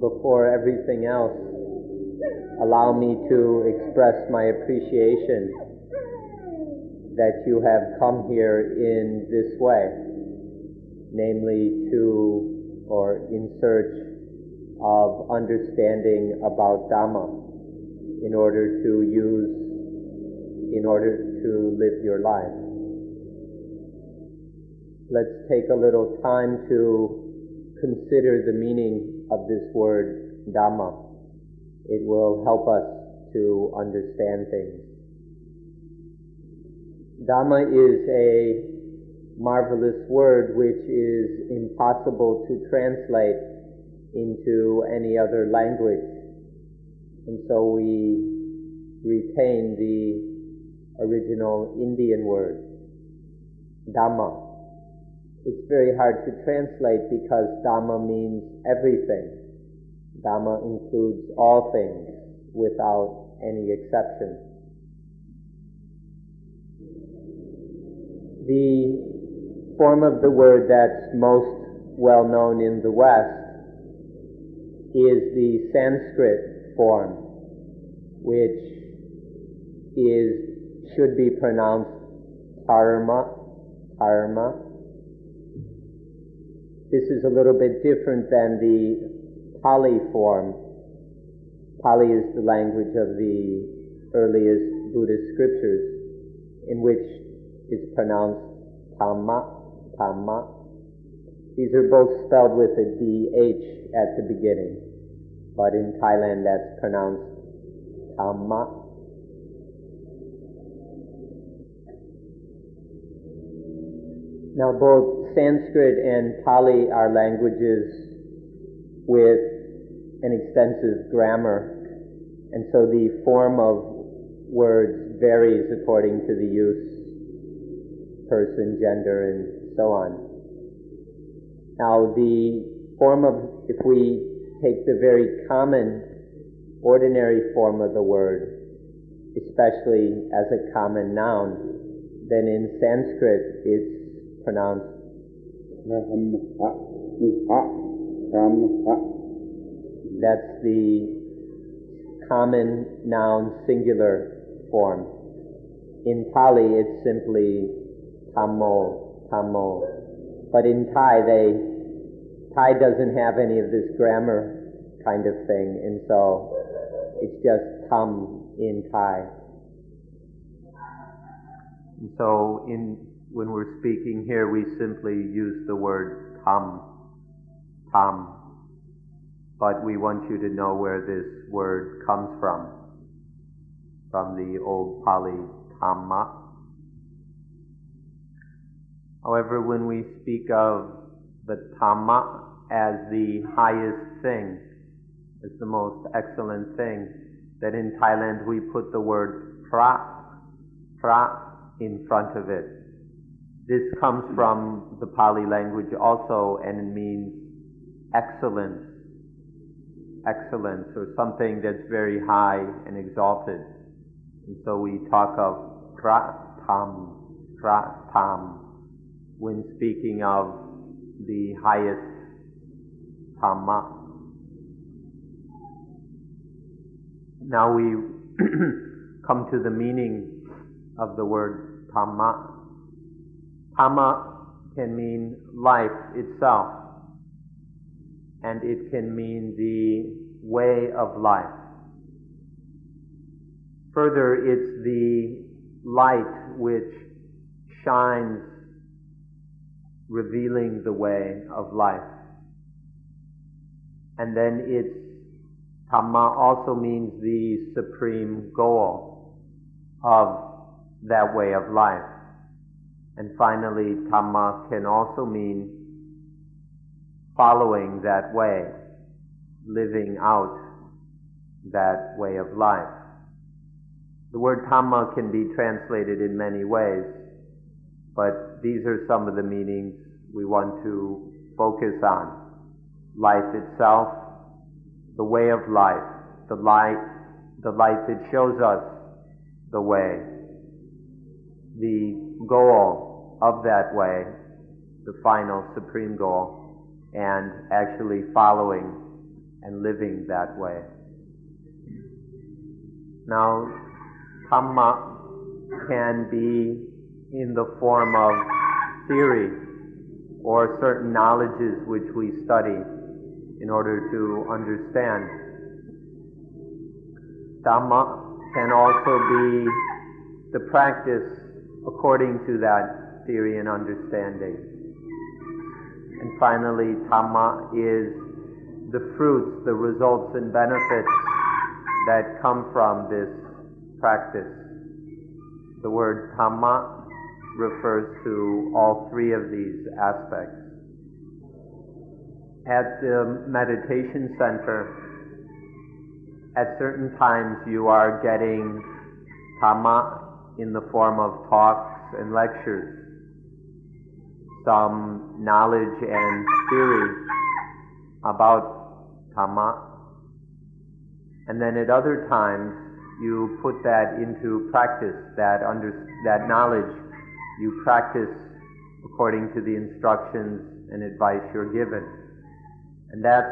before everything else, allow me to express my appreciation that you have come here in this way, namely to or in search of understanding about Dhamma in order to use, in order to live your life. Let's take a little time to consider the meaning of this word Dhamma. It will help us to understand things. Dhamma is a marvelous word which is impossible to translate into any other language. And so we retain the original Indian word, Dhamma. It's very hard to translate because Dhamma means everything. Dhamma includes all things without any exception. The form of the word that's most well known in the West is the Sanskrit form, which is should be pronounced dharma, dharma. This is a little bit different than the Pali form. Pali is the language of the earliest Buddhist scriptures, in which is pronounced Tama, Dhamma. These are both spelled with a DH at the beginning, but in Thailand that's pronounced Dhamma. Now both Sanskrit and Pali are languages with an extensive grammar, and so the form of words varies according to the use, person, gender, and so on. Now the form of, if we take the very common, ordinary form of the word, especially as a common noun, then in Sanskrit it's pronounced that's the common noun singular form. In Pali it's simply tammo, tammo. But in Thai they, Thai doesn't have any of this grammar kind of thing, and so it's just tam in Thai. So in when we're speaking here, we simply use the word tam, tam. But we want you to know where this word comes from, from the old Pali Dhamma. However, when we speak of the Dhamma as the highest thing, as the most excellent thing, that in Thailand we put the word pra, pra in front of it. This comes from the Pali language also and it means excellence, excellence, or something that's very high and exalted. And so we talk of pratam, pratam, when speaking of the highest tama. Now we come to the meaning of the word Dhamma. Dhamma can mean life itself, and it can mean the way of life. Further, it's the light which shines, revealing the way of life. And then it's Dhamma also means the supreme goal of that way of life. And finally, Dhamma can also mean following that way, living out that way of life. The word Dhamma can be translated in many ways, but these are some of the meanings we want to focus on. Life itself, the way of life, the light, the light that shows us the way, the goal of that way, the final supreme goal, and actually following and living that way. Now, Dhamma can be in the form of theory or certain knowledges which we study in order to understand. Dhamma can also be the practice according to that theory and understanding. And finally, Dhamma is the fruits, the results and benefits that come from this practice. The word Dhamma refers to all three of these aspects. At the meditation center, at certain times you are getting Dhamma in the form of talks and lectures, some knowledge and theory about Dhamma. And then at other times, you put that into practice, that, under, that knowledge you practice according to the instructions and advice you're given. And that's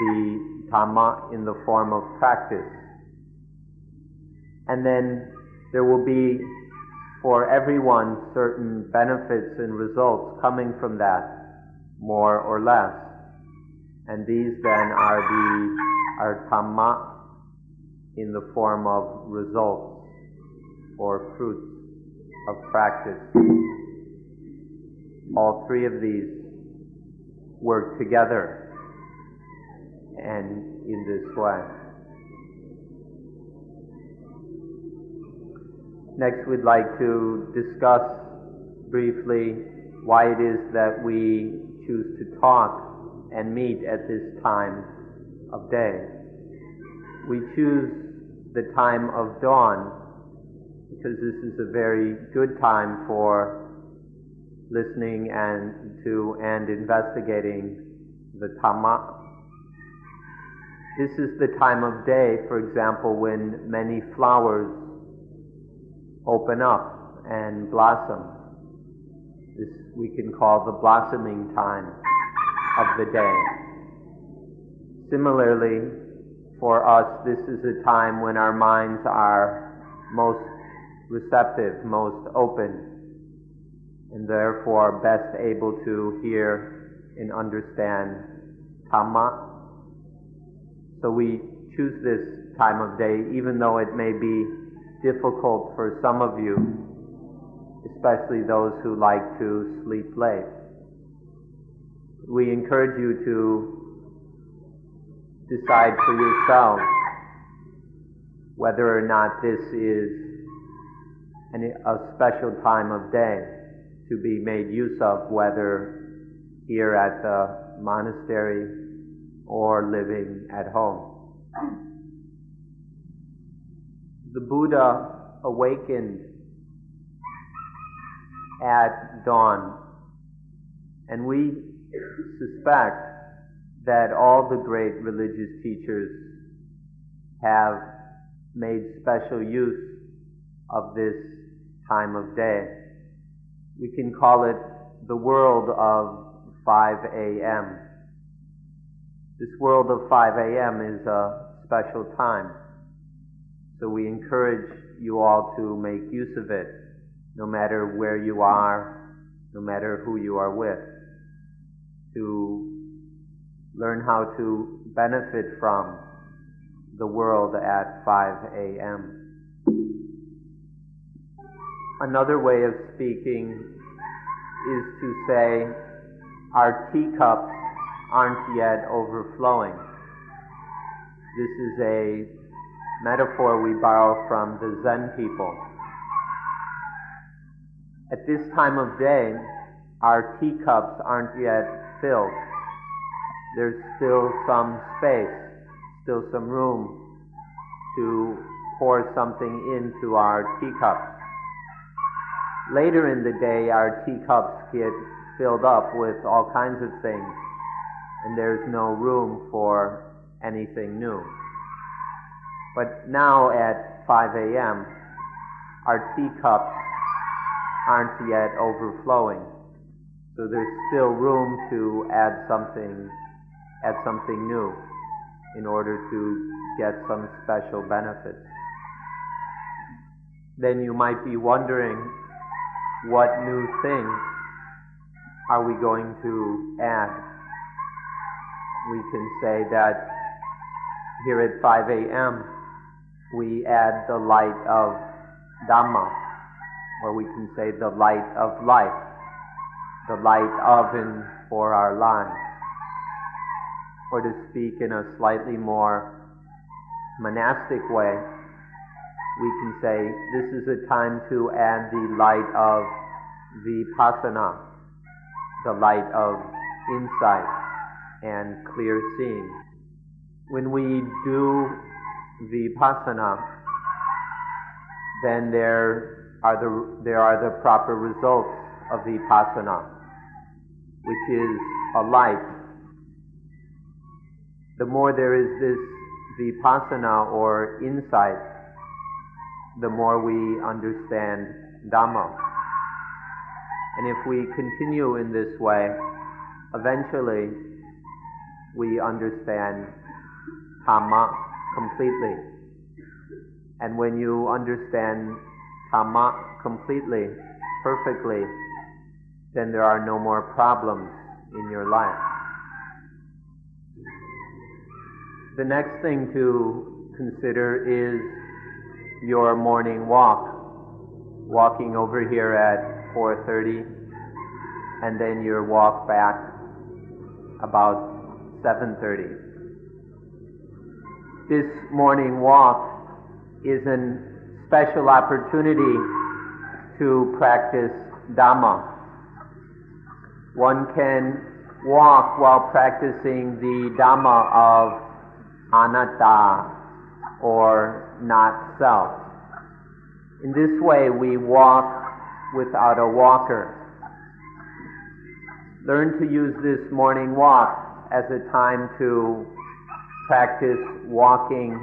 the Dhamma in the form of practice. And then there will be for everyone certain benefits and results coming from that, more or less. And these then are the are Dhamma in the form of results or fruits of practice. All three of these work together and in this way. Next, we'd like to discuss briefly why it is that we choose to talk and meet at this time of day. We choose the time of dawn because this is a very good time for listening and to and investigating the Dhamma. This is the time of day, for example, when many flowers open up and blossom. This we can call the blossoming time of the day. Similarly, for us, this is a time when our minds are most receptive, most open, and therefore best able to hear and understand Dhamma. So we choose this time of day, even though it may be difficult for some of you, especially those who like to sleep late. We encourage you to decide for yourselves whether or not this is a special time of day to be made use of, whether here at the monastery or living at home. The Buddha awakened at dawn, and we suspect that all the great religious teachers have made special use of this time of day. We can call it the world of 5 a.m. This world of 5 a.m. is a special time. So we encourage you all to make use of it, no matter where you are, no matter who you are with, to learn how to benefit from the world at 5 a.m. Another way of speaking is to say, our teacups aren't yet overflowing. This is a metaphor we borrow from the Zen people. At this time of day, our teacups aren't yet filled. There's still some space, still some room to pour something into our teacups. Later in the day, our teacups get filled up with all kinds of things, and there's no room for anything new. But now at 5 a.m., our teacups aren't yet overflowing, so there's still room to add something add something new in order to get some special benefits. Then you might be wondering what new thing are we going to add? We can say that here at 5 a.m. we add the light of Dhamma, or we can say the light of life, the light oven for our lives. Or to speak in a slightly more monastic way, we can say this is a time to add the light of vipassana, the light of insight and clear seeing. When we do vipassana, then there are the, there are the proper results of vipassana, which is a light. The more there is this vipassana or insight, the more we understand Dhamma. And if we continue in this way, eventually we understand Dhamma completely. And when you understand Dhamma completely, perfectly, then there are no more problems in your life. The next thing to consider is your morning walk. Walking over here at 4.30 and then your walk back about 7.30. This morning walk is a special opportunity to practice Dhamma. One can walk while practicing the Dhamma of anatta or not self. In this way, we walk without a walker. Learn to use this morning walk as a time to practice walking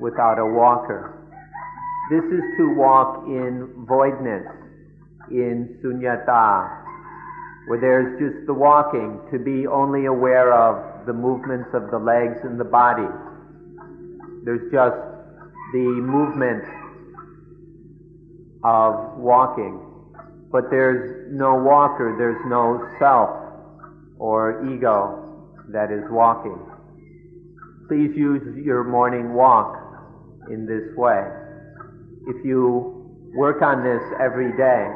without a walker. This is to walk in voidness, in sunyata, where there's just the walking, to be only aware of the movements of the legs and the body. There's just the movement of walking, but there's no walker, there's no self or ego that is walking. Please use your morning walk in this way. If you work on this every day,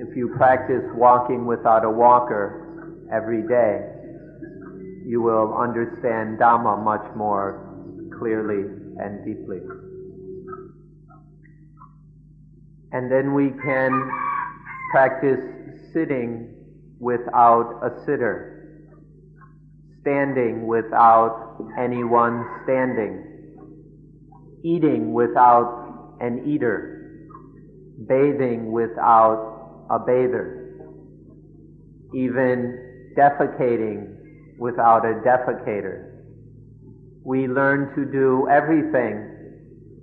if you practice walking without a walker every day, you will understand Dhamma much more clearly and deeply. And then we can practice sitting without a sitter, standing without anyone standing, eating without an eater, bathing without a bather, even defecating without a defecator. We learn to do everything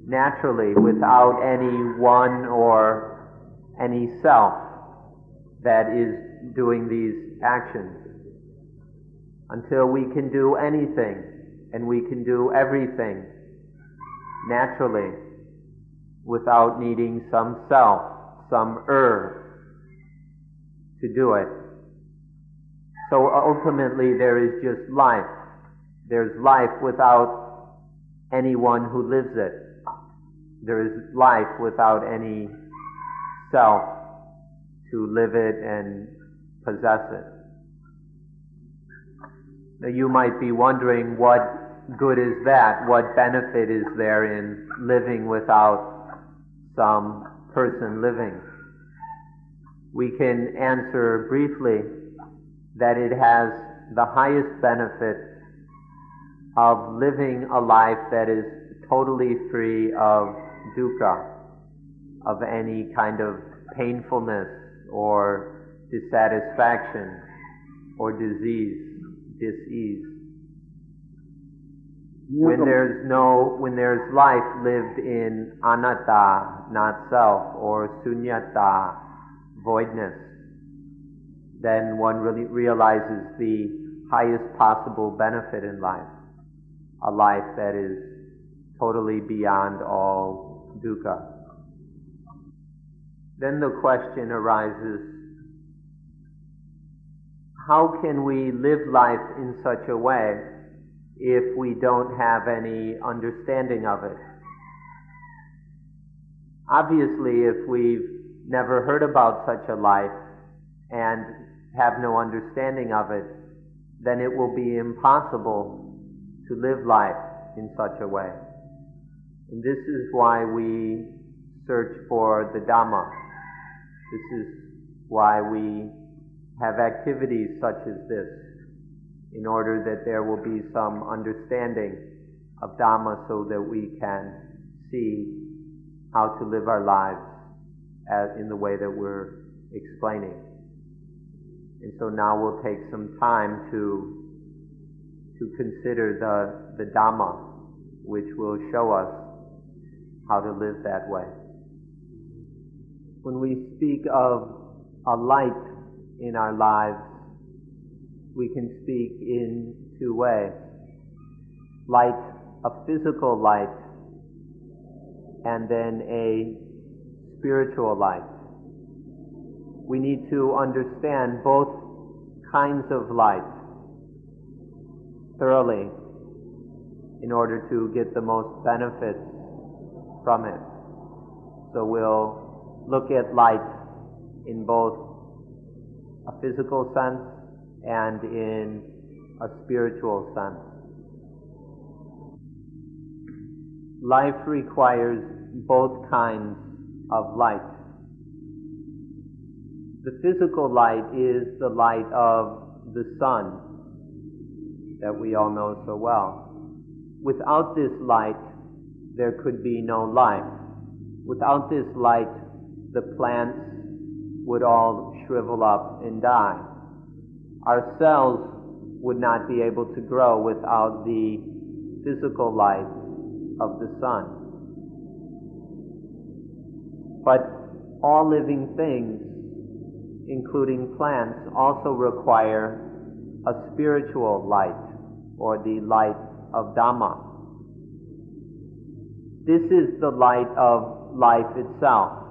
naturally without any one or any self that is doing these actions. Until we can do anything and we can do everything naturally without needing some self, some er to do it. So ultimately there is just life. There's life without anyone who lives it. There is life without any self to live it and possess it. You might be wondering what good is that? What benefit is there in living without some person living? We can answer briefly that it has the highest benefit of living a life that is totally free of dukkha, of any kind of painfulness or dissatisfaction or disease, disease. When there's no, when there's life lived in anatta, not self, or sunyata, voidness, then one really realizes the highest possible benefit in life, a life that is totally beyond all dukkha. Then the question arises, how can we live life in such a way if we don't have any understanding of it? Obviously, if we've never heard about such a life and have no understanding of it, then it will be impossible to live life in such a way. And this is why we search for the Dhamma. This is why we have activities such as this, in order that there will be some understanding of Dhamma so that we can see how to live our lives as in the way that we're explaining. And so now we'll take some time to to consider the, the Dhamma, which will show us how to live that way. When we speak of a light in our lives, we can speak in two ways. Light, a physical light, and then a spiritual light. We need to understand both kinds of light thoroughly in order to get the most benefits from it. So we'll look at light in both a physical sense and in a spiritual sense. Life requires both kinds of light. The physical light is the light of the sun that we all know so well. Without this light, there could be no life. Without this light, the plants would all shrivel up and die. Our cells would not be able to grow without the physical light of the sun. But all living things, including plants, also require a spiritual light or the light of Dhamma. This is the light of life itself.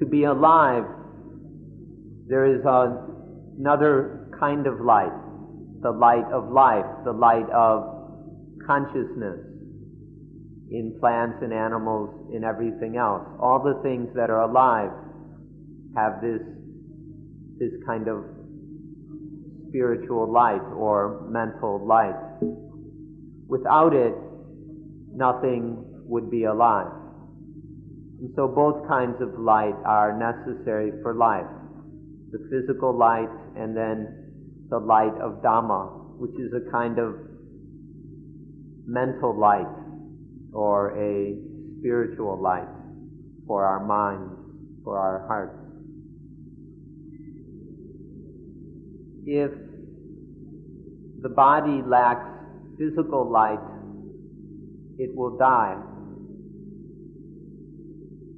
To be alive, there is a, another kind of light, the light of life, the light of consciousness in plants and animals, in everything else. All the things that are alive have this, this kind of spiritual light or mental light. Without it, nothing would be alive. And so both kinds of light are necessary for life. The physical light and then the light of Dhamma, which is a kind of mental light or a spiritual light for our minds, for our hearts. If the body lacks physical light, it will die.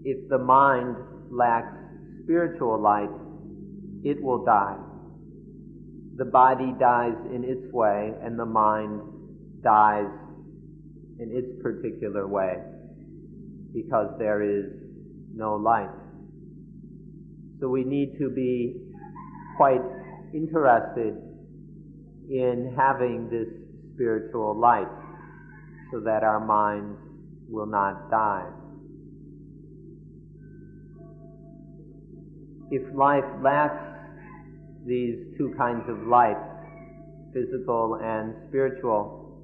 If the mind lacks spiritual light, it will die. The body dies in its way, and the mind dies in its particular way because there is no life. So we need to be quite interested in having this spiritual life so that our minds will not die. If life lacks these two kinds of life, physical and spiritual,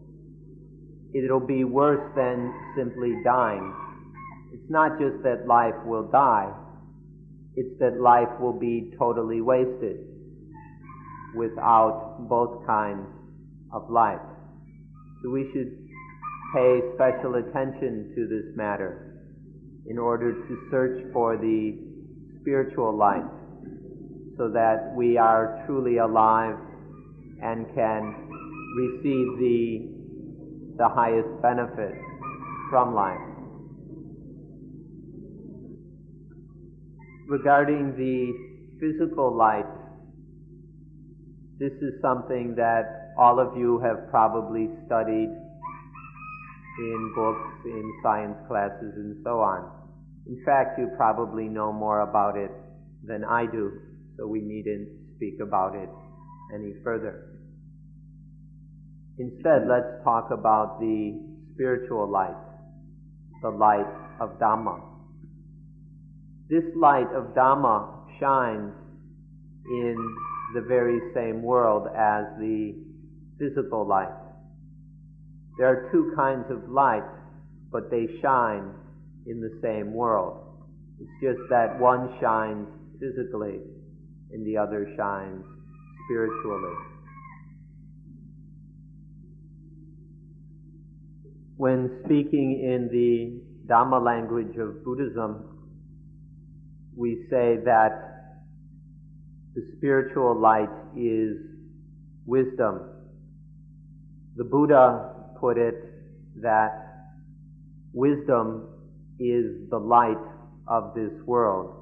it'll be worse than simply dying. It's not just that life will die, it's that life will be totally wasted without both kinds of life. So we should pay special attention to this matter in order to search for the spiritual light so that we are truly alive and can receive the the highest benefit from life. Regarding the physical light, This is something that all of you have probably studied in books, in science classes, and so on. In fact, you probably know more about it than I do, so we needn't speak about it any further. Instead, let's talk about the spiritual light, the light of Dhamma. This light of Dhamma shines in the very same world as the physical light. There are two kinds of light, but they shine in the same world. It's just that one shines physically and the other shines spiritually. When speaking in the Dhamma language of Buddhism, we say that the spiritual light is wisdom. The Buddha put it that wisdom is the light of this world.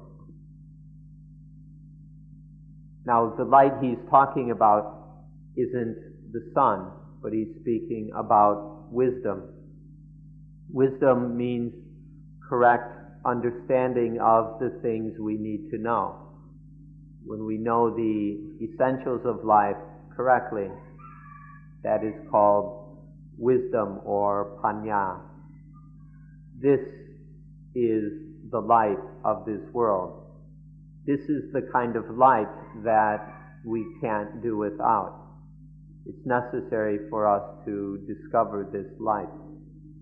Now, the light he's talking about isn't the sun, but he's speaking about wisdom. Wisdom means correct understanding of the things we need to know when we know the essentials of life correctly, that is called wisdom or panya. This is the light of this world. This is the kind of light that we can't do without. It's necessary for us to discover this light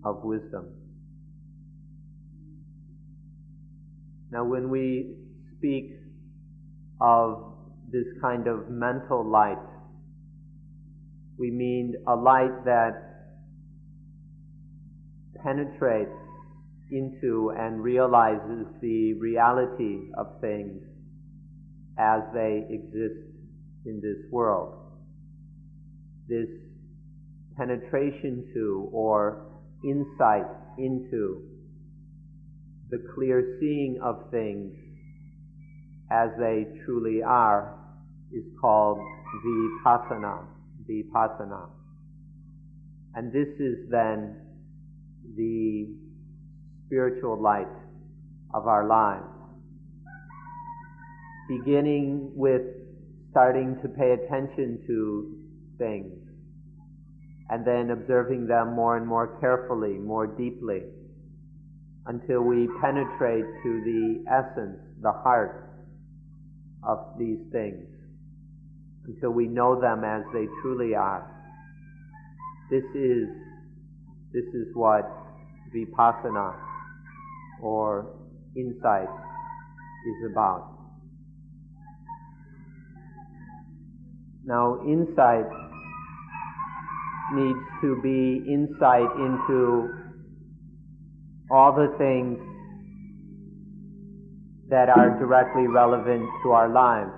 of wisdom. Now, when we speak of this kind of mental light. We mean a light that penetrates into and realizes the reality of things as they exist in this world. This penetration to or insight into the clear seeing of things as they truly are is called vipassana, vipassana. And this is then the spiritual light of our lives. Beginning with starting to pay attention to things and then observing them more and more carefully, more deeply, until we penetrate to the essence, the heart of these things until we know them as they truly are. This is, this is what vipassana or insight is about. Now, insight needs to be insight into all the things that are directly relevant to our lives.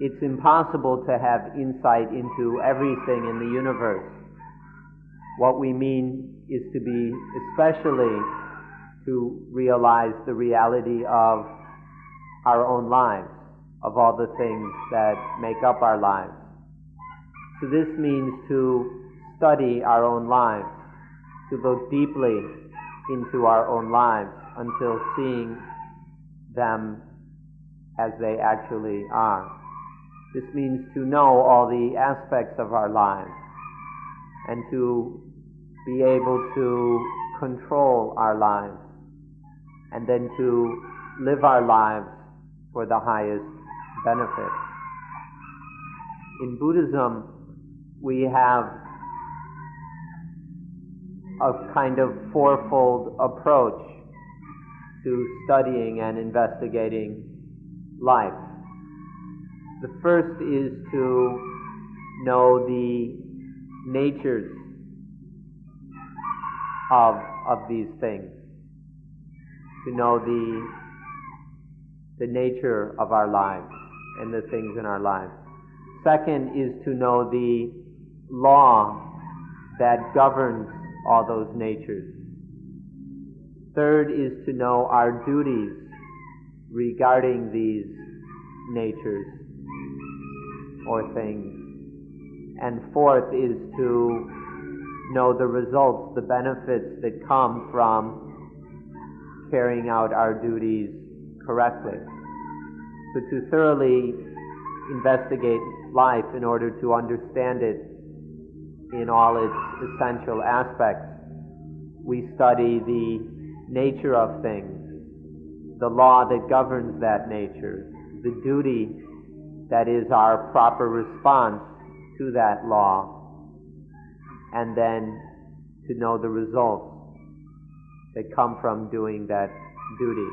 It's impossible to have insight into everything in the universe. What we mean is to be especially to realize the reality of our own lives, of all the things that make up our lives. So this means to study our own lives, to look deeply into our own lives until seeing them as they actually are. This means to know all the aspects of our lives and to be able to control our lives and then to live our lives for the highest benefit. In Buddhism, we have a kind of fourfold approach to studying and investigating life. The first is to know the natures of, of these things, to know the, the nature of our lives and the things in our lives. Second is to know the law that governs all those natures. Third is to know our duties regarding these natures. or things. And fourth is to know the results, the benefits that come from carrying out our duties correctly. So to thoroughly investigate life in order to understand it in all its essential aspects, we study the nature of things, the law that governs that nature, the duty that is our proper response to that law, and then to know the results that come from doing that duty.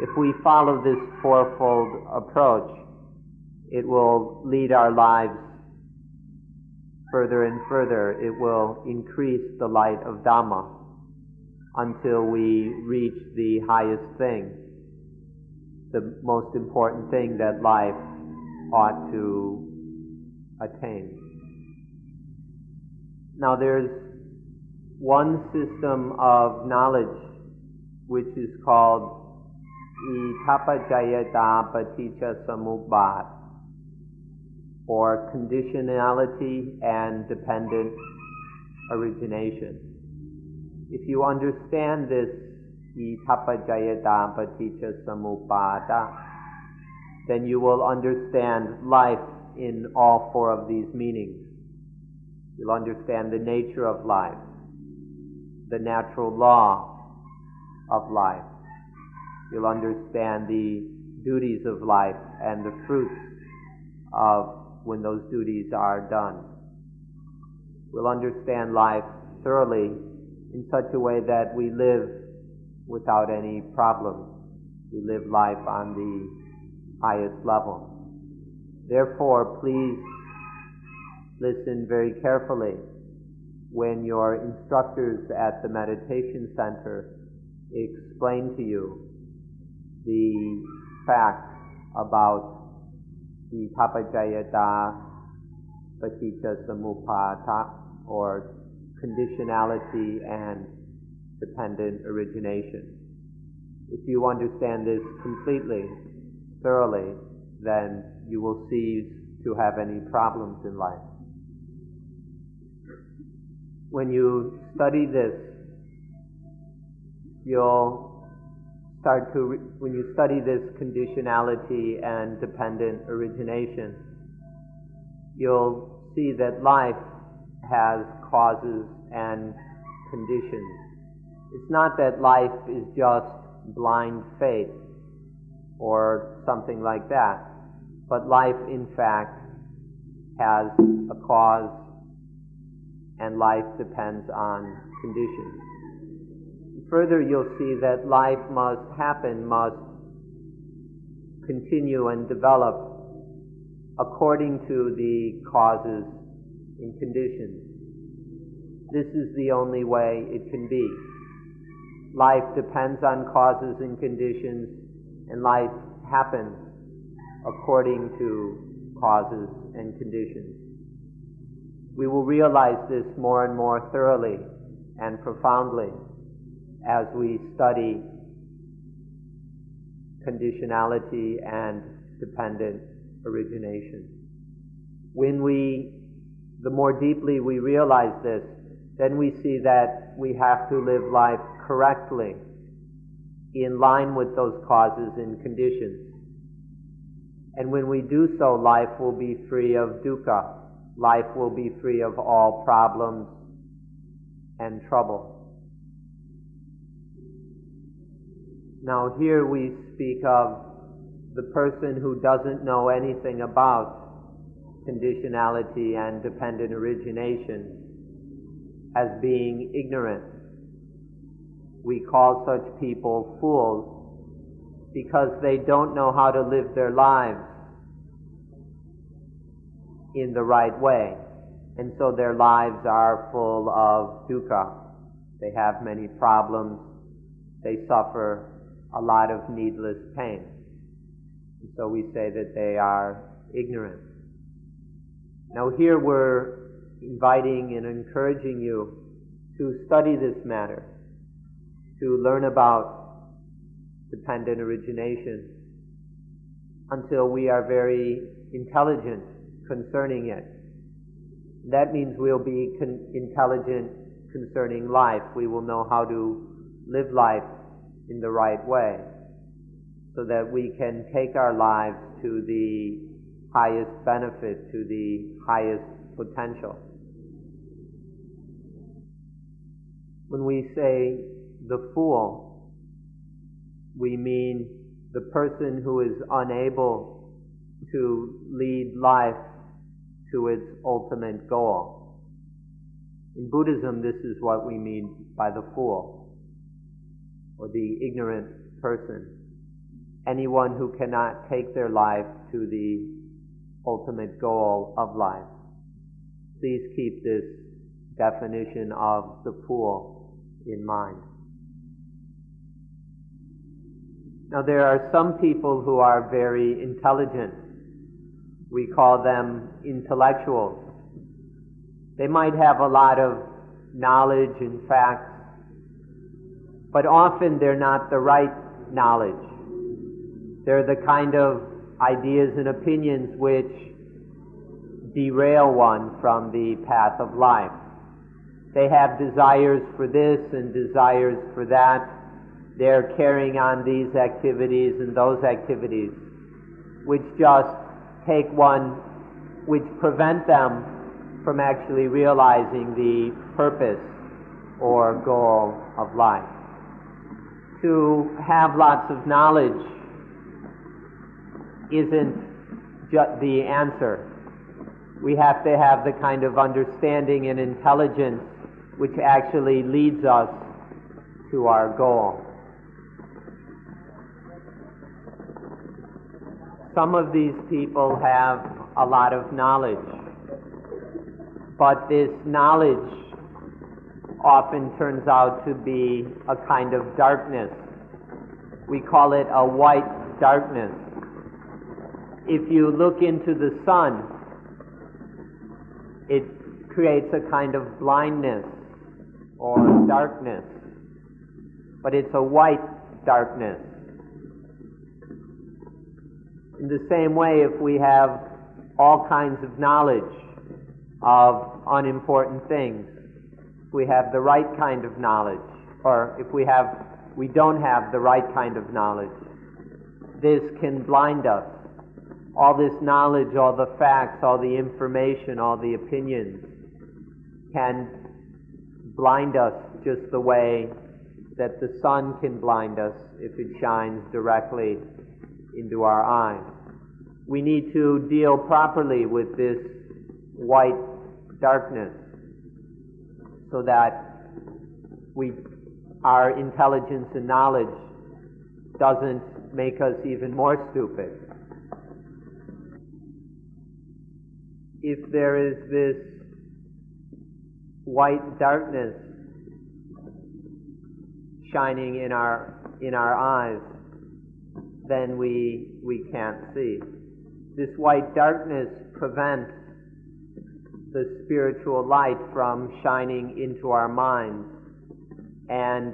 If we follow this fourfold approach, it will lead our lives further and further. It will increase the light of Dhamma until we reach the highest thing, the most important thing that life ought to attain. Now there's one system of knowledge which is called Idappaccayata Paticca Samuppat or conditionality and dependent origination. If you understand this Idappaccayata Paticca Samuppada, then you will understand life in all four of these meanings. You'll understand the nature of life, the natural law of life. You'll understand the duties of life and the fruits of when those duties are done. We'll understand life thoroughly in such a way that we live without any problems. We live life on the highest level. Therefore, please listen very carefully when your instructors at the meditation center explain to you the facts about the idappaccayata paticca samuppada or conditionality and dependent origination. If you understand this completely, thoroughly, then you will cease to have any problems in life. When you study this, you'll start to, re- when you study this conditionality and dependent origination, you'll see that life has causes and conditions. It's not that life is just blind faith or something like that, but life in fact has a cause and life depends on conditions. Further, you'll see that life must happen, must continue and develop according to the causes and conditions. This is the only way it can be. Life depends on causes and conditions, and life happens according to causes and conditions. We will realize this more and more thoroughly and profoundly as we study conditionality and dependent origination. When we, the more deeply we realize this, then we see that we have to live life correctly in line with those causes and conditions. And when we do so, life will be free of dukkha. Life will be free of all problems and trouble. Now here we speak of the person who doesn't know anything about conditionality and dependent origination as being ignorant. We call such people fools because they don't know how to live their lives in the right way. And so their lives are full of dukkha. They have many problems. They suffer a lot of needless pain. And so we say that they are ignorant. Now here we're inviting and encouraging you to study this matter, to learn about dependent origination until we are very intelligent concerning it. That means we'll be con- intelligent concerning life. We will know how to live life in the right way so that we can take our lives to the highest benefit, to the highest potential. When we say the fool, we mean the person who is unable to lead life to its ultimate goal. In Buddhism, this is what we mean by the fool, or the ignorant person. Anyone who cannot take their life to the ultimate goal of life. Please keep this definition of the fool in mind. Now there are some people who are very intelligent. We call them intellectuals. They might have a lot of knowledge and facts, but often they're not the right knowledge. They're the kind of ideas and opinions which derail one from the path of life. They have desires for this and desires for that. They're carrying on these activities and those activities, which just take one, which prevent them from actually realizing the purpose or goal of life. To have lots of knowledge isn't just the answer. We have to have the kind of understanding and intelligence which actually leads us to our goal. Some of these people have a lot of knowledge, but this knowledge often turns out to be a kind of darkness. We call it a white darkness if you look into the sun, it creates a kind of blindness or darkness, but it's a white darkness. In the same way, if we have all kinds of knowledge of unimportant things, if we have the right kind of knowledge, or if we have we don't have the right kind of knowledge, this can blind us all this knowledge, all the facts, all the information, all the opinions can blind us just the way that the sun can blind us if it shines directly into our eyes. We need to deal properly with this white darkness so that we, our intelligence and knowledge doesn't make us even more stupid. if there is this white darkness shining in our in our eyes, then we we can't see. This white darkness prevents the spiritual light from shining into our minds and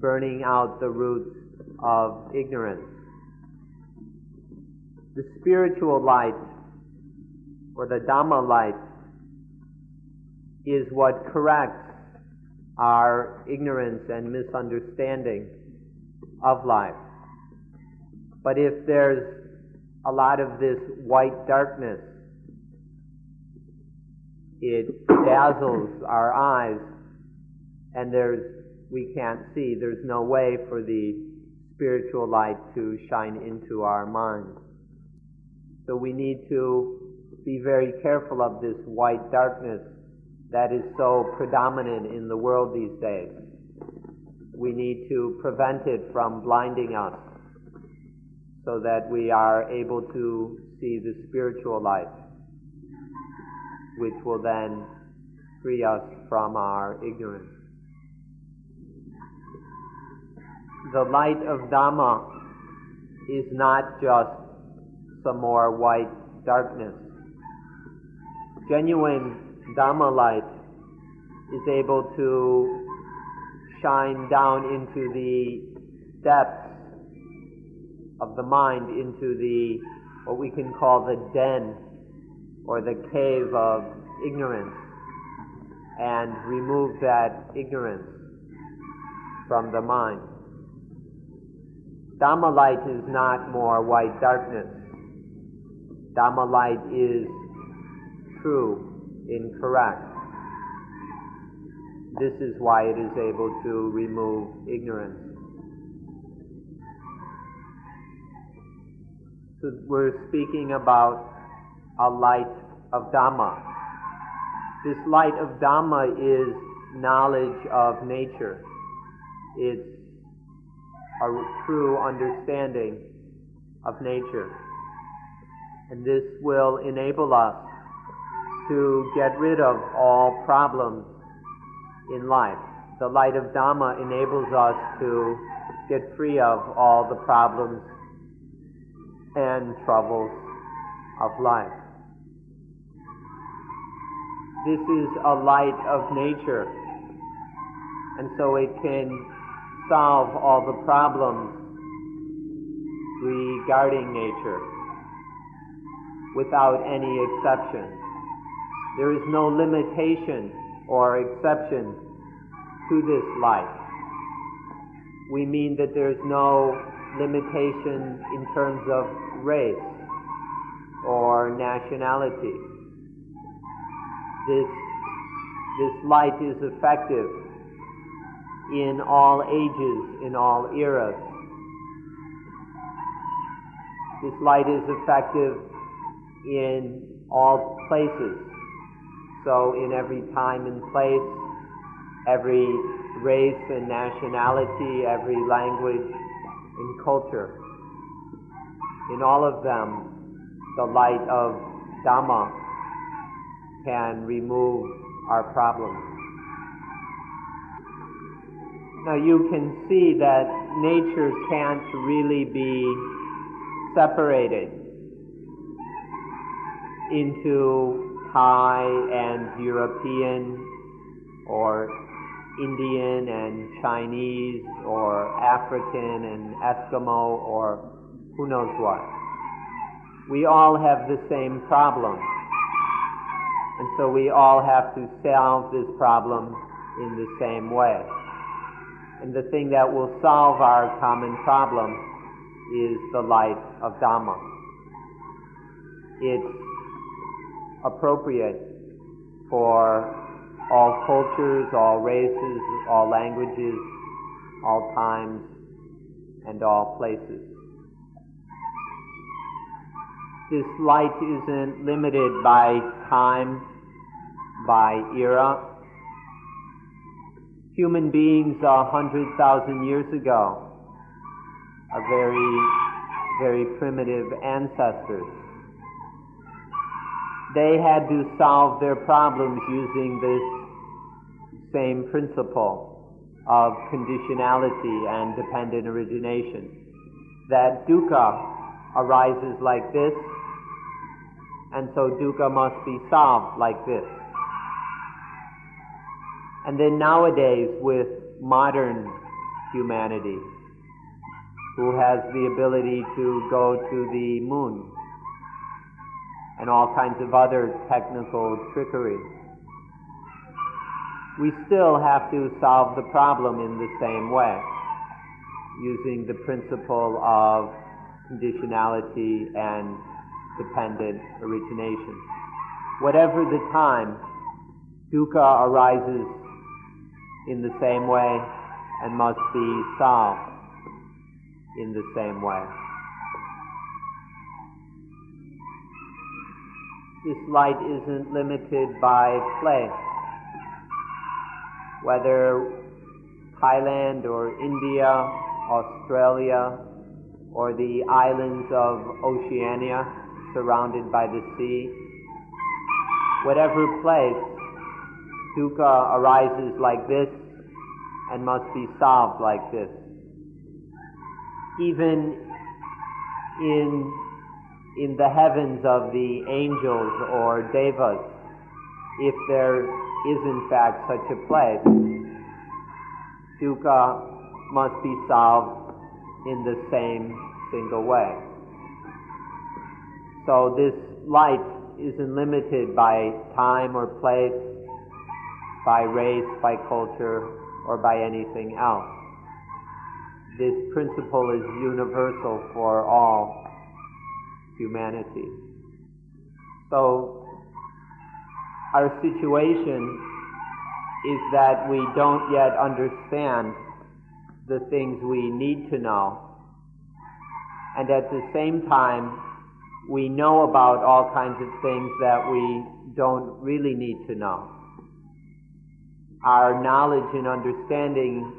burning out the roots of ignorance. The spiritual light or the Dhamma light is what corrects our ignorance and misunderstanding of life. But if there's a lot of this white darkness, it dazzles our eyes and there's we can't see. There's no way for the spiritual light to shine into our minds. So we need to be very careful of this white darkness that is so predominant in the world these days. We need to prevent it from blinding us so that we are able to see the spiritual light, which will then free us from our ignorance. The light of Dhamma is not just some more white darkness genuine Dhamma light is able to shine down into the depths of the mind, into the what we can call the den or the cave of ignorance and remove that ignorance from the mind. Dhamma light is not more white darkness. Dhamma light is true, incorrect. This is why it is able to remove ignorance. So we're speaking about a light of Dhamma. This light of Dhamma is knowledge of nature. It's a true understanding of nature. And this will enable us to get rid of all problems in life. The light of Dhamma enables us to get free of all the problems and troubles of life. This is a light of nature, and so it can solve all the problems regarding nature without any exception. There is no limitation or exception to this light. We mean that there's no limitation in terms of race or nationality this, this light is effective in all ages, in all eras. This light is effective in all places. So, in every time and place, every race and nationality, every language and culture, in all of them, the light of Dhamma can remove our problems. Now you can see that nature can't really be separated into Thai and European or Indian and Chinese or African and Eskimo or who knows what. We all have the same problem. And so we all have to solve this problem in the same way. And the thing that will solve our common problem is the light of Dhamma. It's appropriate for all cultures, all races, all languages, all times, and all places. This light isn't limited by time by era. Human beings a hundred thousand years ago are very, very primitive ancestors. They had to solve their problems using this same principle of conditionality and dependent origination. That dukkha arises like this, and so dukkha must be solved like this. And then nowadays, with modern humanity, who has the ability to go to the moon and all kinds of other technical trickery, we still have to solve the problem in the same way, using the principle of conditionality and dependent origination. Whatever the time, dukkha arises in the same way and must be solved in the same way. This light isn't limited by place. Whether Thailand or India, Australia, or the islands of Oceania surrounded by the sea, whatever place, dukkha arises like this and must be solved like this. Even in, in the heavens of the angels or devas, if there is in fact such a place, dukkha must be solved in the same single way. So this life isn't limited by time or place, by race, by culture, or by anything else. This principle is universal for all humanity. So, our situation is that we don't yet understand the things we need to know. And at the same time, we know about all kinds of things that we don't really need to know. Our knowledge and understanding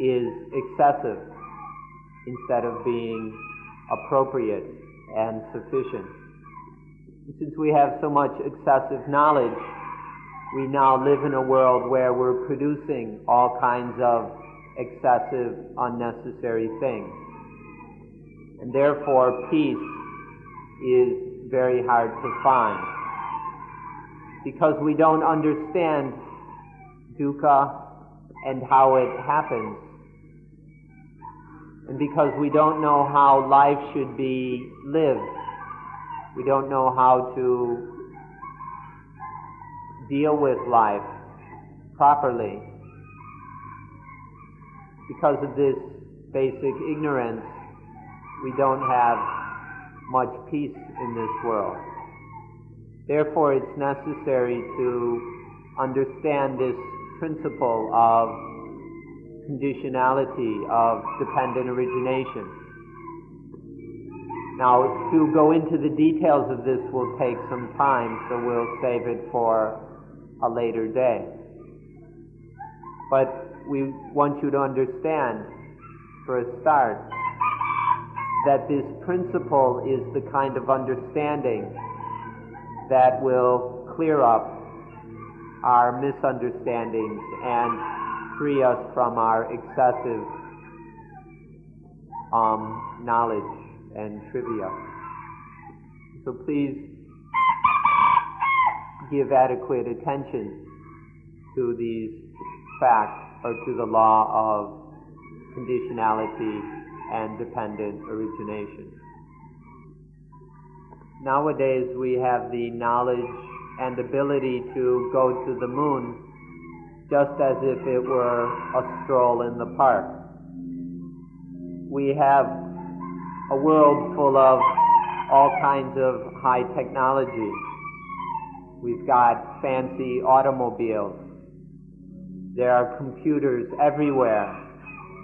is excessive instead of being appropriate and sufficient. Since we have so much excessive knowledge, we now live in a world where we're producing all kinds of excessive, unnecessary things. And therefore, peace is very hard to find. Because we don't understand dukkha and how it happens. And because we don't know how life should be lived, we don't know how to deal with life properly. Because of this basic ignorance, we don't have much peace in this world. Therefore, it's necessary to understand this principle of conditionality, of dependent origination. Now, to go into the details of this will take some time, so we'll save it for a later day. But we want you to understand, for a start, that this principle is the kind of understanding that will clear up our misunderstandings and free us from our excessive um, knowledge and trivia. So please give adequate attention to these facts or to the law of conditionality and dependent origination. Nowadays we have the knowledge and ability to go to the moon just as if it were a stroll in the park. We have a world full of all kinds of high technology We've got fancy automobiles. There are computers everywhere,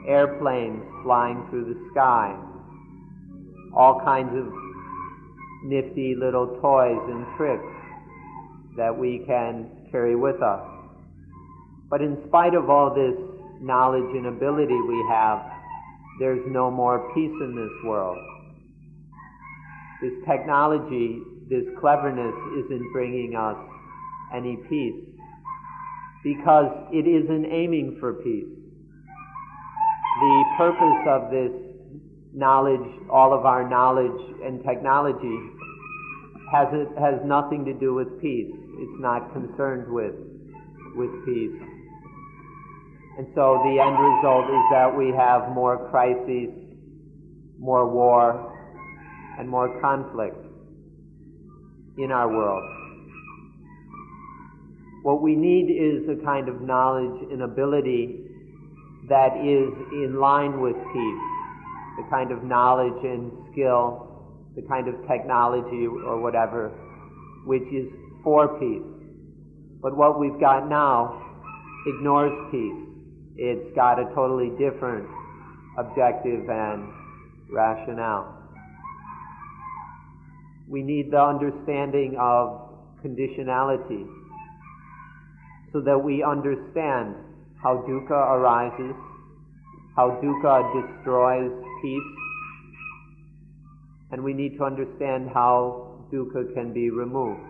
airplanes flying through the sky, all kinds of nifty little toys and tricks that we can carry with us. But in spite of all this knowledge and ability we have, there's no more peace in this world. This technology this cleverness isn't bringing us any peace because it isn't aiming for peace. The purpose of this knowledge, all of our knowledge and technology, has, it, has nothing to do with peace. It's not concerned with, with peace. And so the end result is that we have more crises, more war, and more conflict in our world. What we need is a kind of knowledge and ability that is in line with peace, the kind of knowledge and skill, the kind of technology or whatever, which is for peace. But what we've got now ignores peace. It's got a totally different objective and rationale. We need the understanding of conditionality so that we understand how dukkha arises, how dukkha destroys peace, and we need to understand how dukkha can be removed.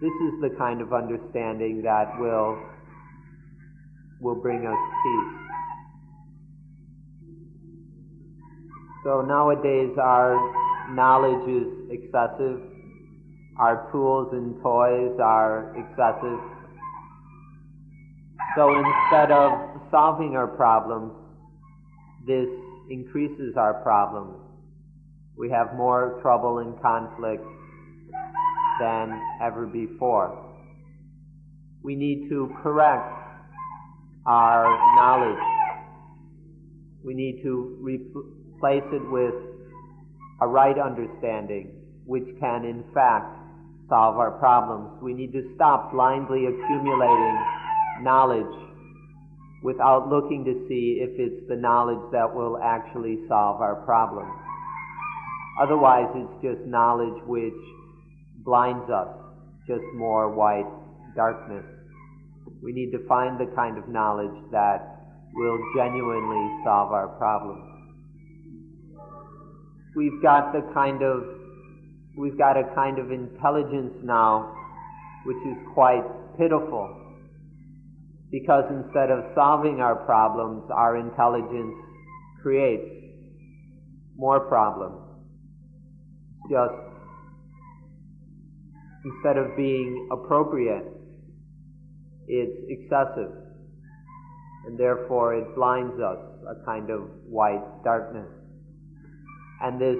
This is the kind of understanding that will, will bring us peace. So nowadays our knowledge is excessive. Our tools and toys are excessive. So instead of solving our problems, this increases our problems. We have more trouble and conflict. than ever before. We need to correct our knowledge. We need to replace it with a right understanding, which can in fact solve our problems. We need to stop blindly accumulating knowledge without looking to see if it's the knowledge that will actually solve our problems. Otherwise, it's just knowledge which blinds us, just more white darkness. We need to find the kind of knowledge that will genuinely solve our problems. We've got the kind of, we've got a kind of intelligence now which is quite pitiful because instead of solving our problems, our intelligence creates more problems. Just instead of being appropriate, it's excessive. And therefore it blinds us, a kind of white darkness. And this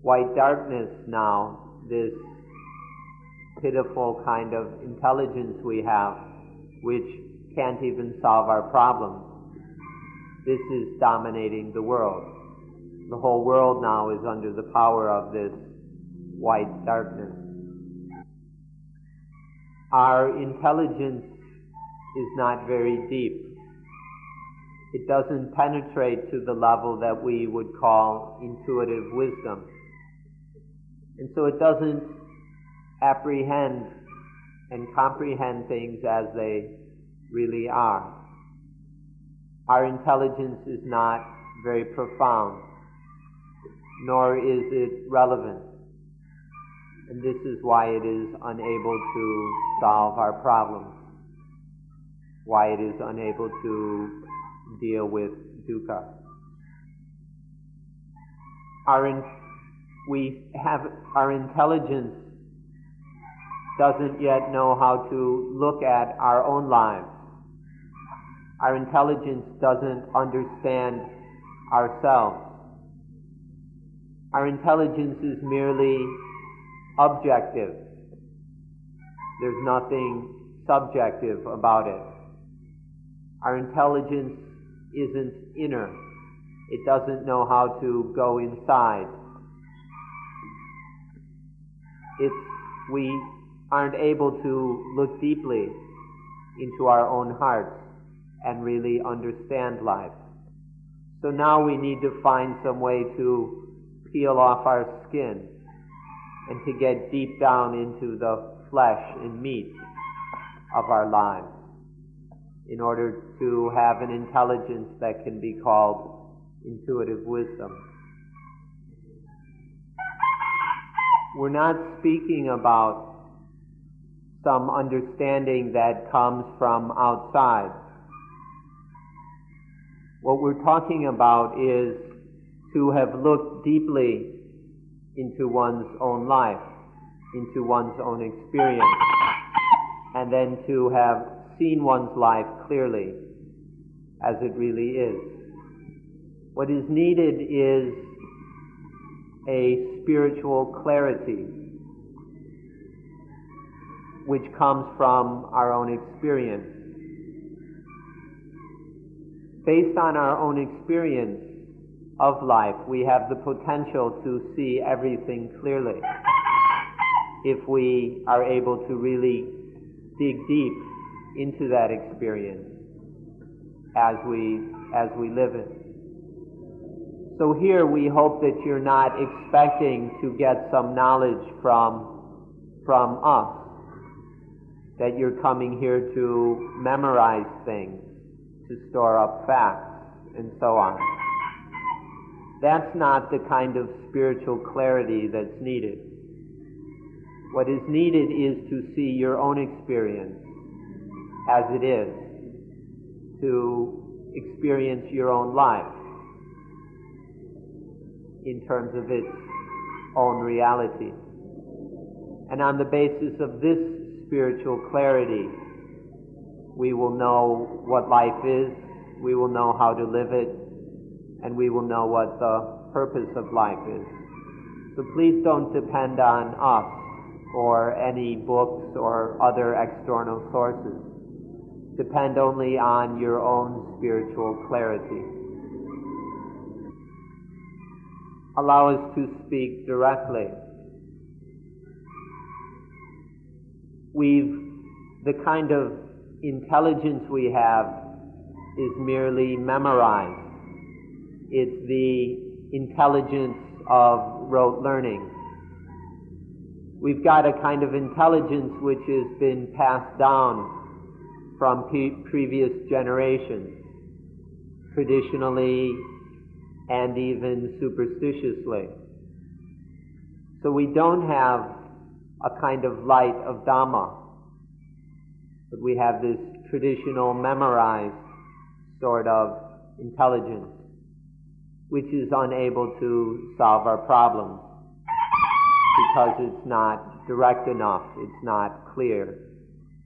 white darkness now, this pitiful kind of intelligence we have, which can't even solve our problems. This is dominating the world. The whole world now is under the power of this white darkness. Our intelligence is not very deep. It doesn't penetrate to the level that we would call intuitive wisdom. And so it doesn't apprehend and comprehend things as they really are. Our intelligence is not very profound, nor is it relevant. And this is why it is unable to solve our problems, why it is unable to deal with dukkha. Our in, we have our intelligence doesn't yet know how to look at our own lives. Our intelligence doesn't understand ourselves. Our intelligence is merely objective. There's nothing subjective about it. Our intelligence isn't inner. It doesn't know how to go inside. It's, we aren't able to look deeply into our own hearts and really understand life. So now we need to find some way to peel off our skin and to get deep down into the flesh and meat of our lives in order to have an intelligence that can be called intuitive wisdom. We're not speaking about some understanding that comes from outside. What we're talking about is to have looked deeply into one's own life, into one's own experience, and then to have seen one's life clearly as it really is. What is needed is a spiritual clarity which comes from our own experience. Based on our own experience of life, we have the potential to see everything clearly if we are able to really dig deep into that experience as we as we live it. So here we hope that you're not expecting to get some knowledge from from us that you're coming here to memorize things, to store up facts, and so on. That's not the kind of spiritual clarity that's needed. What is needed is to see your own experience as it is, to experience your own life in terms of its own reality. And on the basis of this spiritual clarity, we will know what life is, we will know how to live it, and we will know what the purpose of life is. So please don't depend on us or any books or other external sources. Depend only on your own spiritual clarity. Allow us to speak directly. We've, the kind of intelligence we have is merely memorized. It's the intelligence of rote learning. We've got a kind of intelligence which has been passed down from pe- previous generations, traditionally and even superstitiously. So we don't have a kind of light of Dhamma, but we have this traditional memorized sort of intelligence which is unable to solve our problems because it's not direct enough, it's not clear,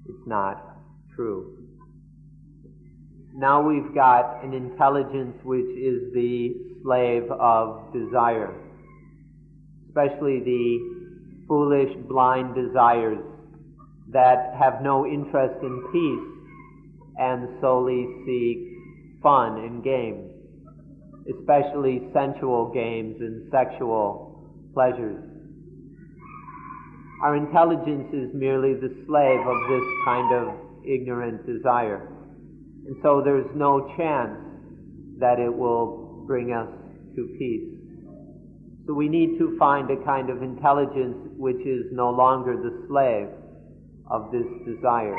it's not true. Now we've got an intelligence which is the slave of desire, especially the foolish, blind desires that have no interest in peace and solely seek fun and games, especially sensual games and sexual pleasures. Our intelligence is merely the slave of this kind of ignorant desire. And so there's no chance that it will bring us to peace. So we need to find a kind of intelligence which is no longer the slave of this desire.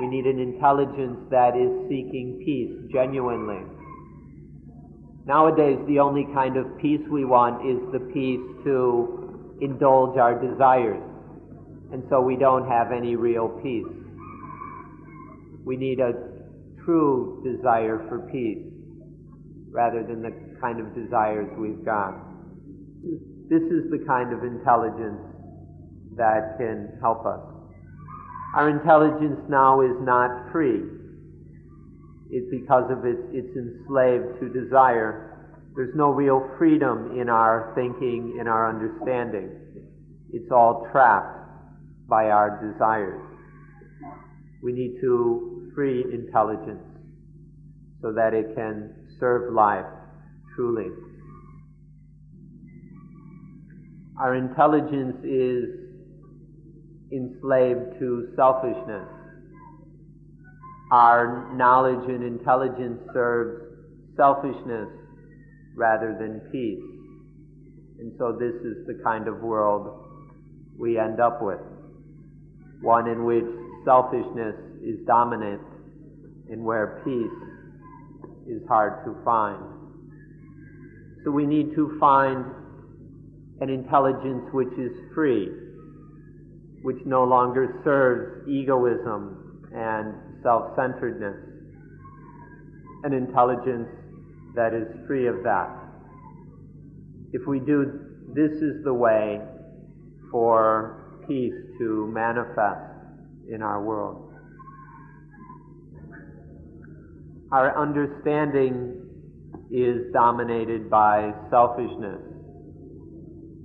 We need an intelligence that is seeking peace genuinely. Nowadays, the only kind of peace we want is the peace to indulge our desires. And so we don't have any real peace. We need a true desire for peace rather than the kind of desires we've got. This is the kind of intelligence that can help us. Our intelligence now is not free. It's because of its, it's enslaved to desire there's no real freedom in our thinking, in our understanding. It's all trapped by our desires. We need to free intelligence so that it can serve life truly. Our intelligence is enslaved to selfishness. Our knowledge and intelligence serves selfishness rather than peace. And so this is the kind of world we end up with. One in which selfishness is dominant and where peace is hard to find. So we need to find an intelligence which is free, which no longer serves egoism and self-centeredness. An intelligence that is free of that. If we do, this is the way for peace to manifest in our world. Our understanding is dominated by selfishness.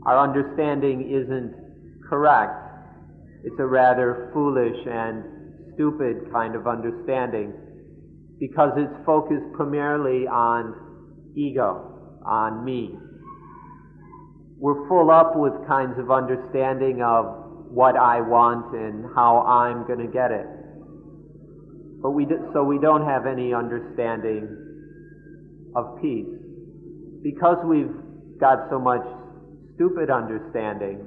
Our understanding isn't correct. It's a rather foolish and stupid kind of understanding because it's focused primarily on ego, on me. We're full up with kinds of understanding of what I want and how I'm going to get it. But we do, so we don't have any understanding of peace. Because we've got so much stupid understanding,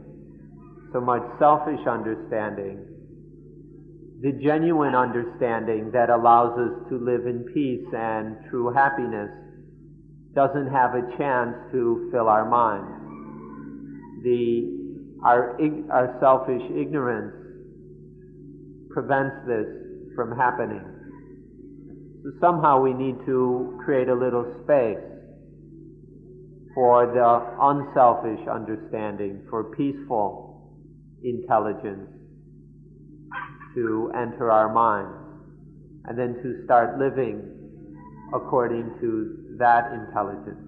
so much selfish understanding, the genuine understanding that allows us to live in peace and true happiness doesn't have a chance to fill our minds. The, our, our selfish ignorance prevents this from happening. So somehow we need to create a little space for the unselfish understanding, for peaceful intelligence to enter our minds, and then to start living according to that intelligence.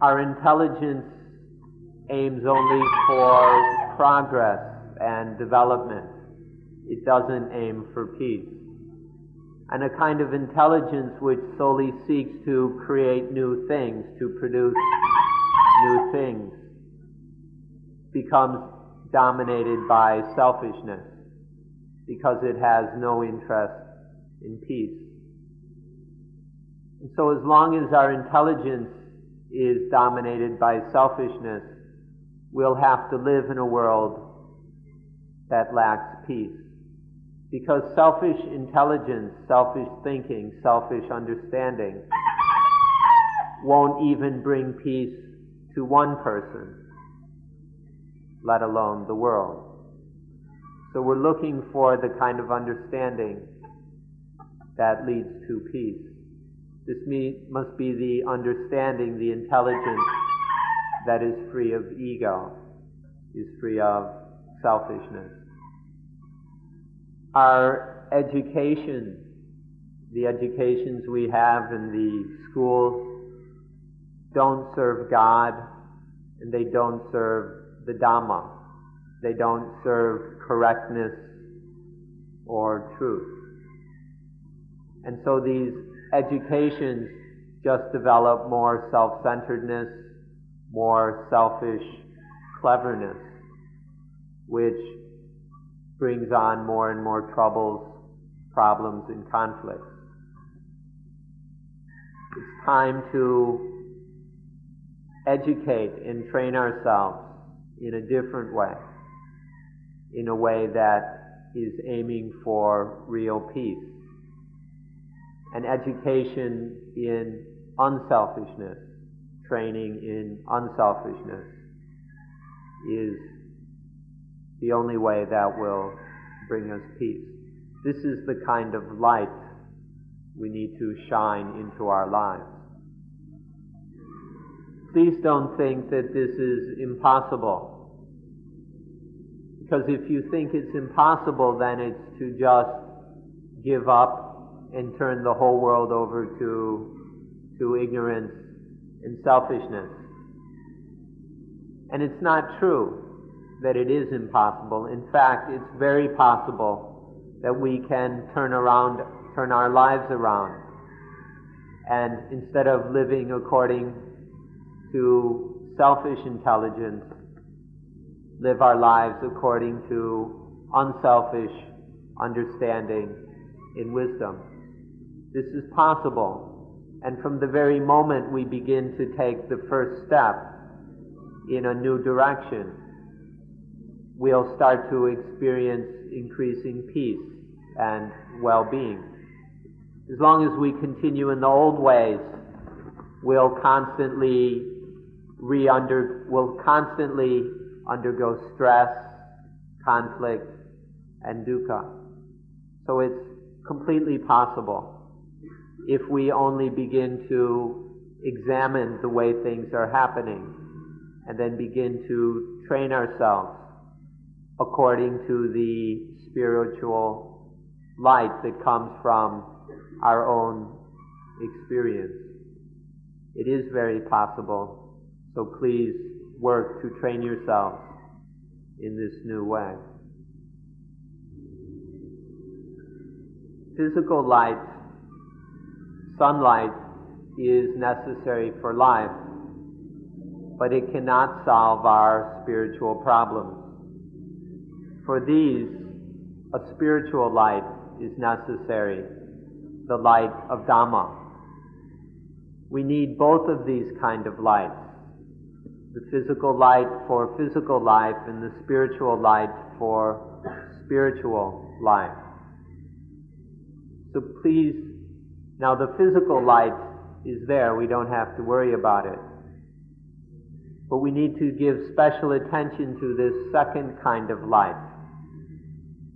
Our intelligence aims only for progress and development. It doesn't aim for peace. And a kind of intelligence which solely seeks to create new things, to produce new things, becomes dominated by selfishness because it has no interest in peace. And so as long as our intelligence is dominated by selfishness, we'll have to live in a world that lacks peace. Because selfish intelligence, selfish thinking, selfish understanding won't even bring peace to one person, let alone the world. So we're looking for the kind of understanding that leads to peace. This must be the understanding, the intelligence that is free of ego, is free of selfishness. Our education, the educations we have in the schools, don't serve God and they don't serve the Dhamma. They don't serve correctness or truth. And so these educations just develop more self-centeredness, more selfish cleverness, which brings on more and more troubles, problems, and conflicts. It's time to educate and train ourselves in a different way, in a way that is aiming for real peace. An education in unselfishness, training in unselfishness, is the only way that will bring us peace. This is the kind of light we need to shine into our lives. Please don't think that this is impossible. Because if you think it's impossible, then it's to just give up and turn the whole world over to, to ignorance and selfishness. And it's not true that it is impossible. In fact, it's very possible that we can turn around, turn our lives around. And instead of living according to selfish intelligence, live our lives according to unselfish understanding in wisdom. This is possible. And from the very moment we begin to take the first step in a new direction, we'll start to experience increasing peace and well-being. As long as we continue in the old ways, we'll constantly re-under, we'll constantly undergo stress, conflict, and dukkha. So it's completely possible if we only begin to examine the way things are happening and then begin to train ourselves according to the spiritual light that comes from our own experience. It is very possible, so please work to train yourself in this new way. Physical light, sunlight, is necessary for life, but it cannot solve our spiritual problems. For these, a spiritual light is necessary, the light of Dhamma. We need both of these kind of lights. The physical light for physical life and the spiritual light for spiritual life. So please, now the physical light is there, we don't have to worry about it. But we need to give special attention to this second kind of light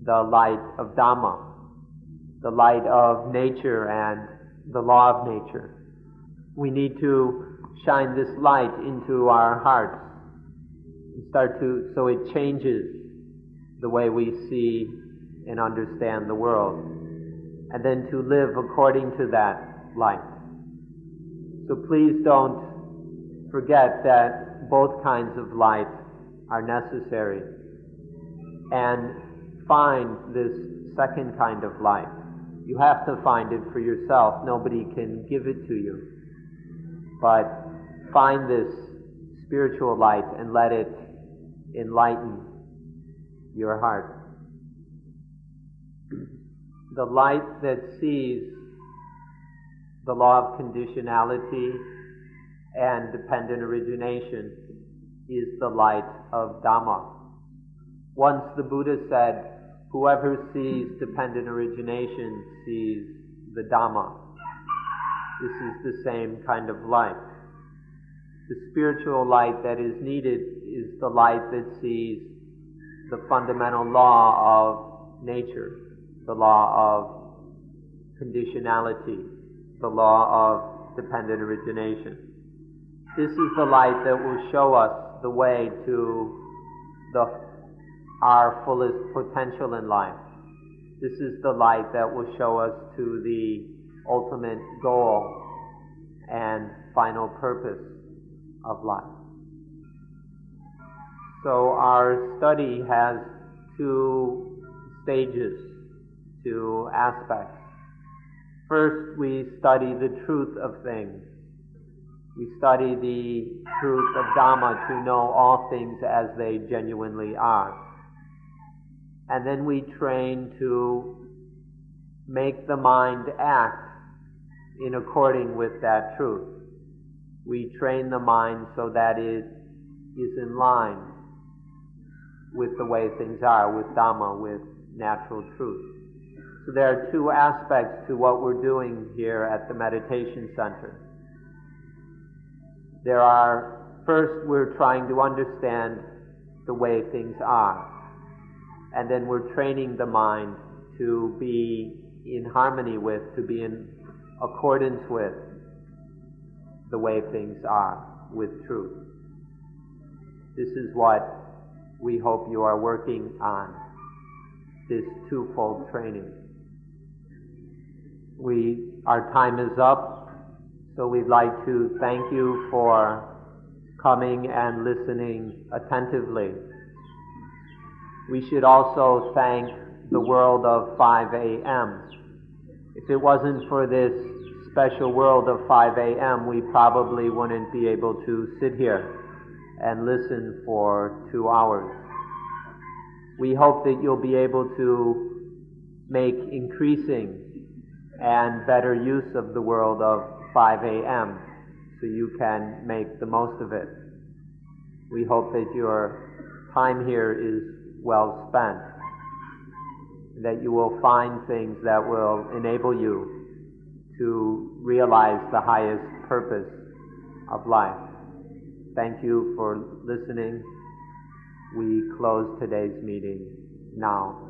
the light of Dhamma, the light of nature and the law of nature. We need to shine this light into our hearts and start to, so it changes the way we see and understand the world. And then to live according to that light. So please don't forget that both kinds of light are necessary and find this second kind of light. You have to find it for yourself. Nobody can give it to you. But find this spiritual light and let it enlighten your heart. The light that sees the law of conditionality and dependent origination is the light of Dhamma. Once the Buddha said, Whoever sees dependent origination sees the Dhamma. This is the same kind of light. The spiritual light that is needed is the light that sees the fundamental law of nature, the law of conditionality, the law of dependent origination. This is the light that will show us the way to the our fullest potential in life. This is the light that will show us to the ultimate goal and final purpose of life. So our study has two stages, two aspects. First, we study the truth of things. We study the truth of Dhamma to know all things as they genuinely are and then we train to make the mind act in according with that truth. We train the mind so that it is in line with the way things are, with Dhamma, with natural truth. So there are two aspects to what we're doing here at the meditation center. There are, first, we're trying to understand the way things are and then we're training the mind to be in harmony with, to be in accordance with the way things are with truth. This is what we hope you are working on, this twofold training. We, our time is up, so we'd like to thank you for coming and listening attentively we should also thank the world of 5 a.m. If it wasn't for this special world of 5 a.m., we probably wouldn't be able to sit here and listen for two hours. We hope that you'll be able to make increasing and better use of the world of 5 a.m. so you can make the most of it. We hope that your time here is well spent. That you will find things that will enable you to realize the highest purpose of life. Thank you for listening. We close today's meeting now.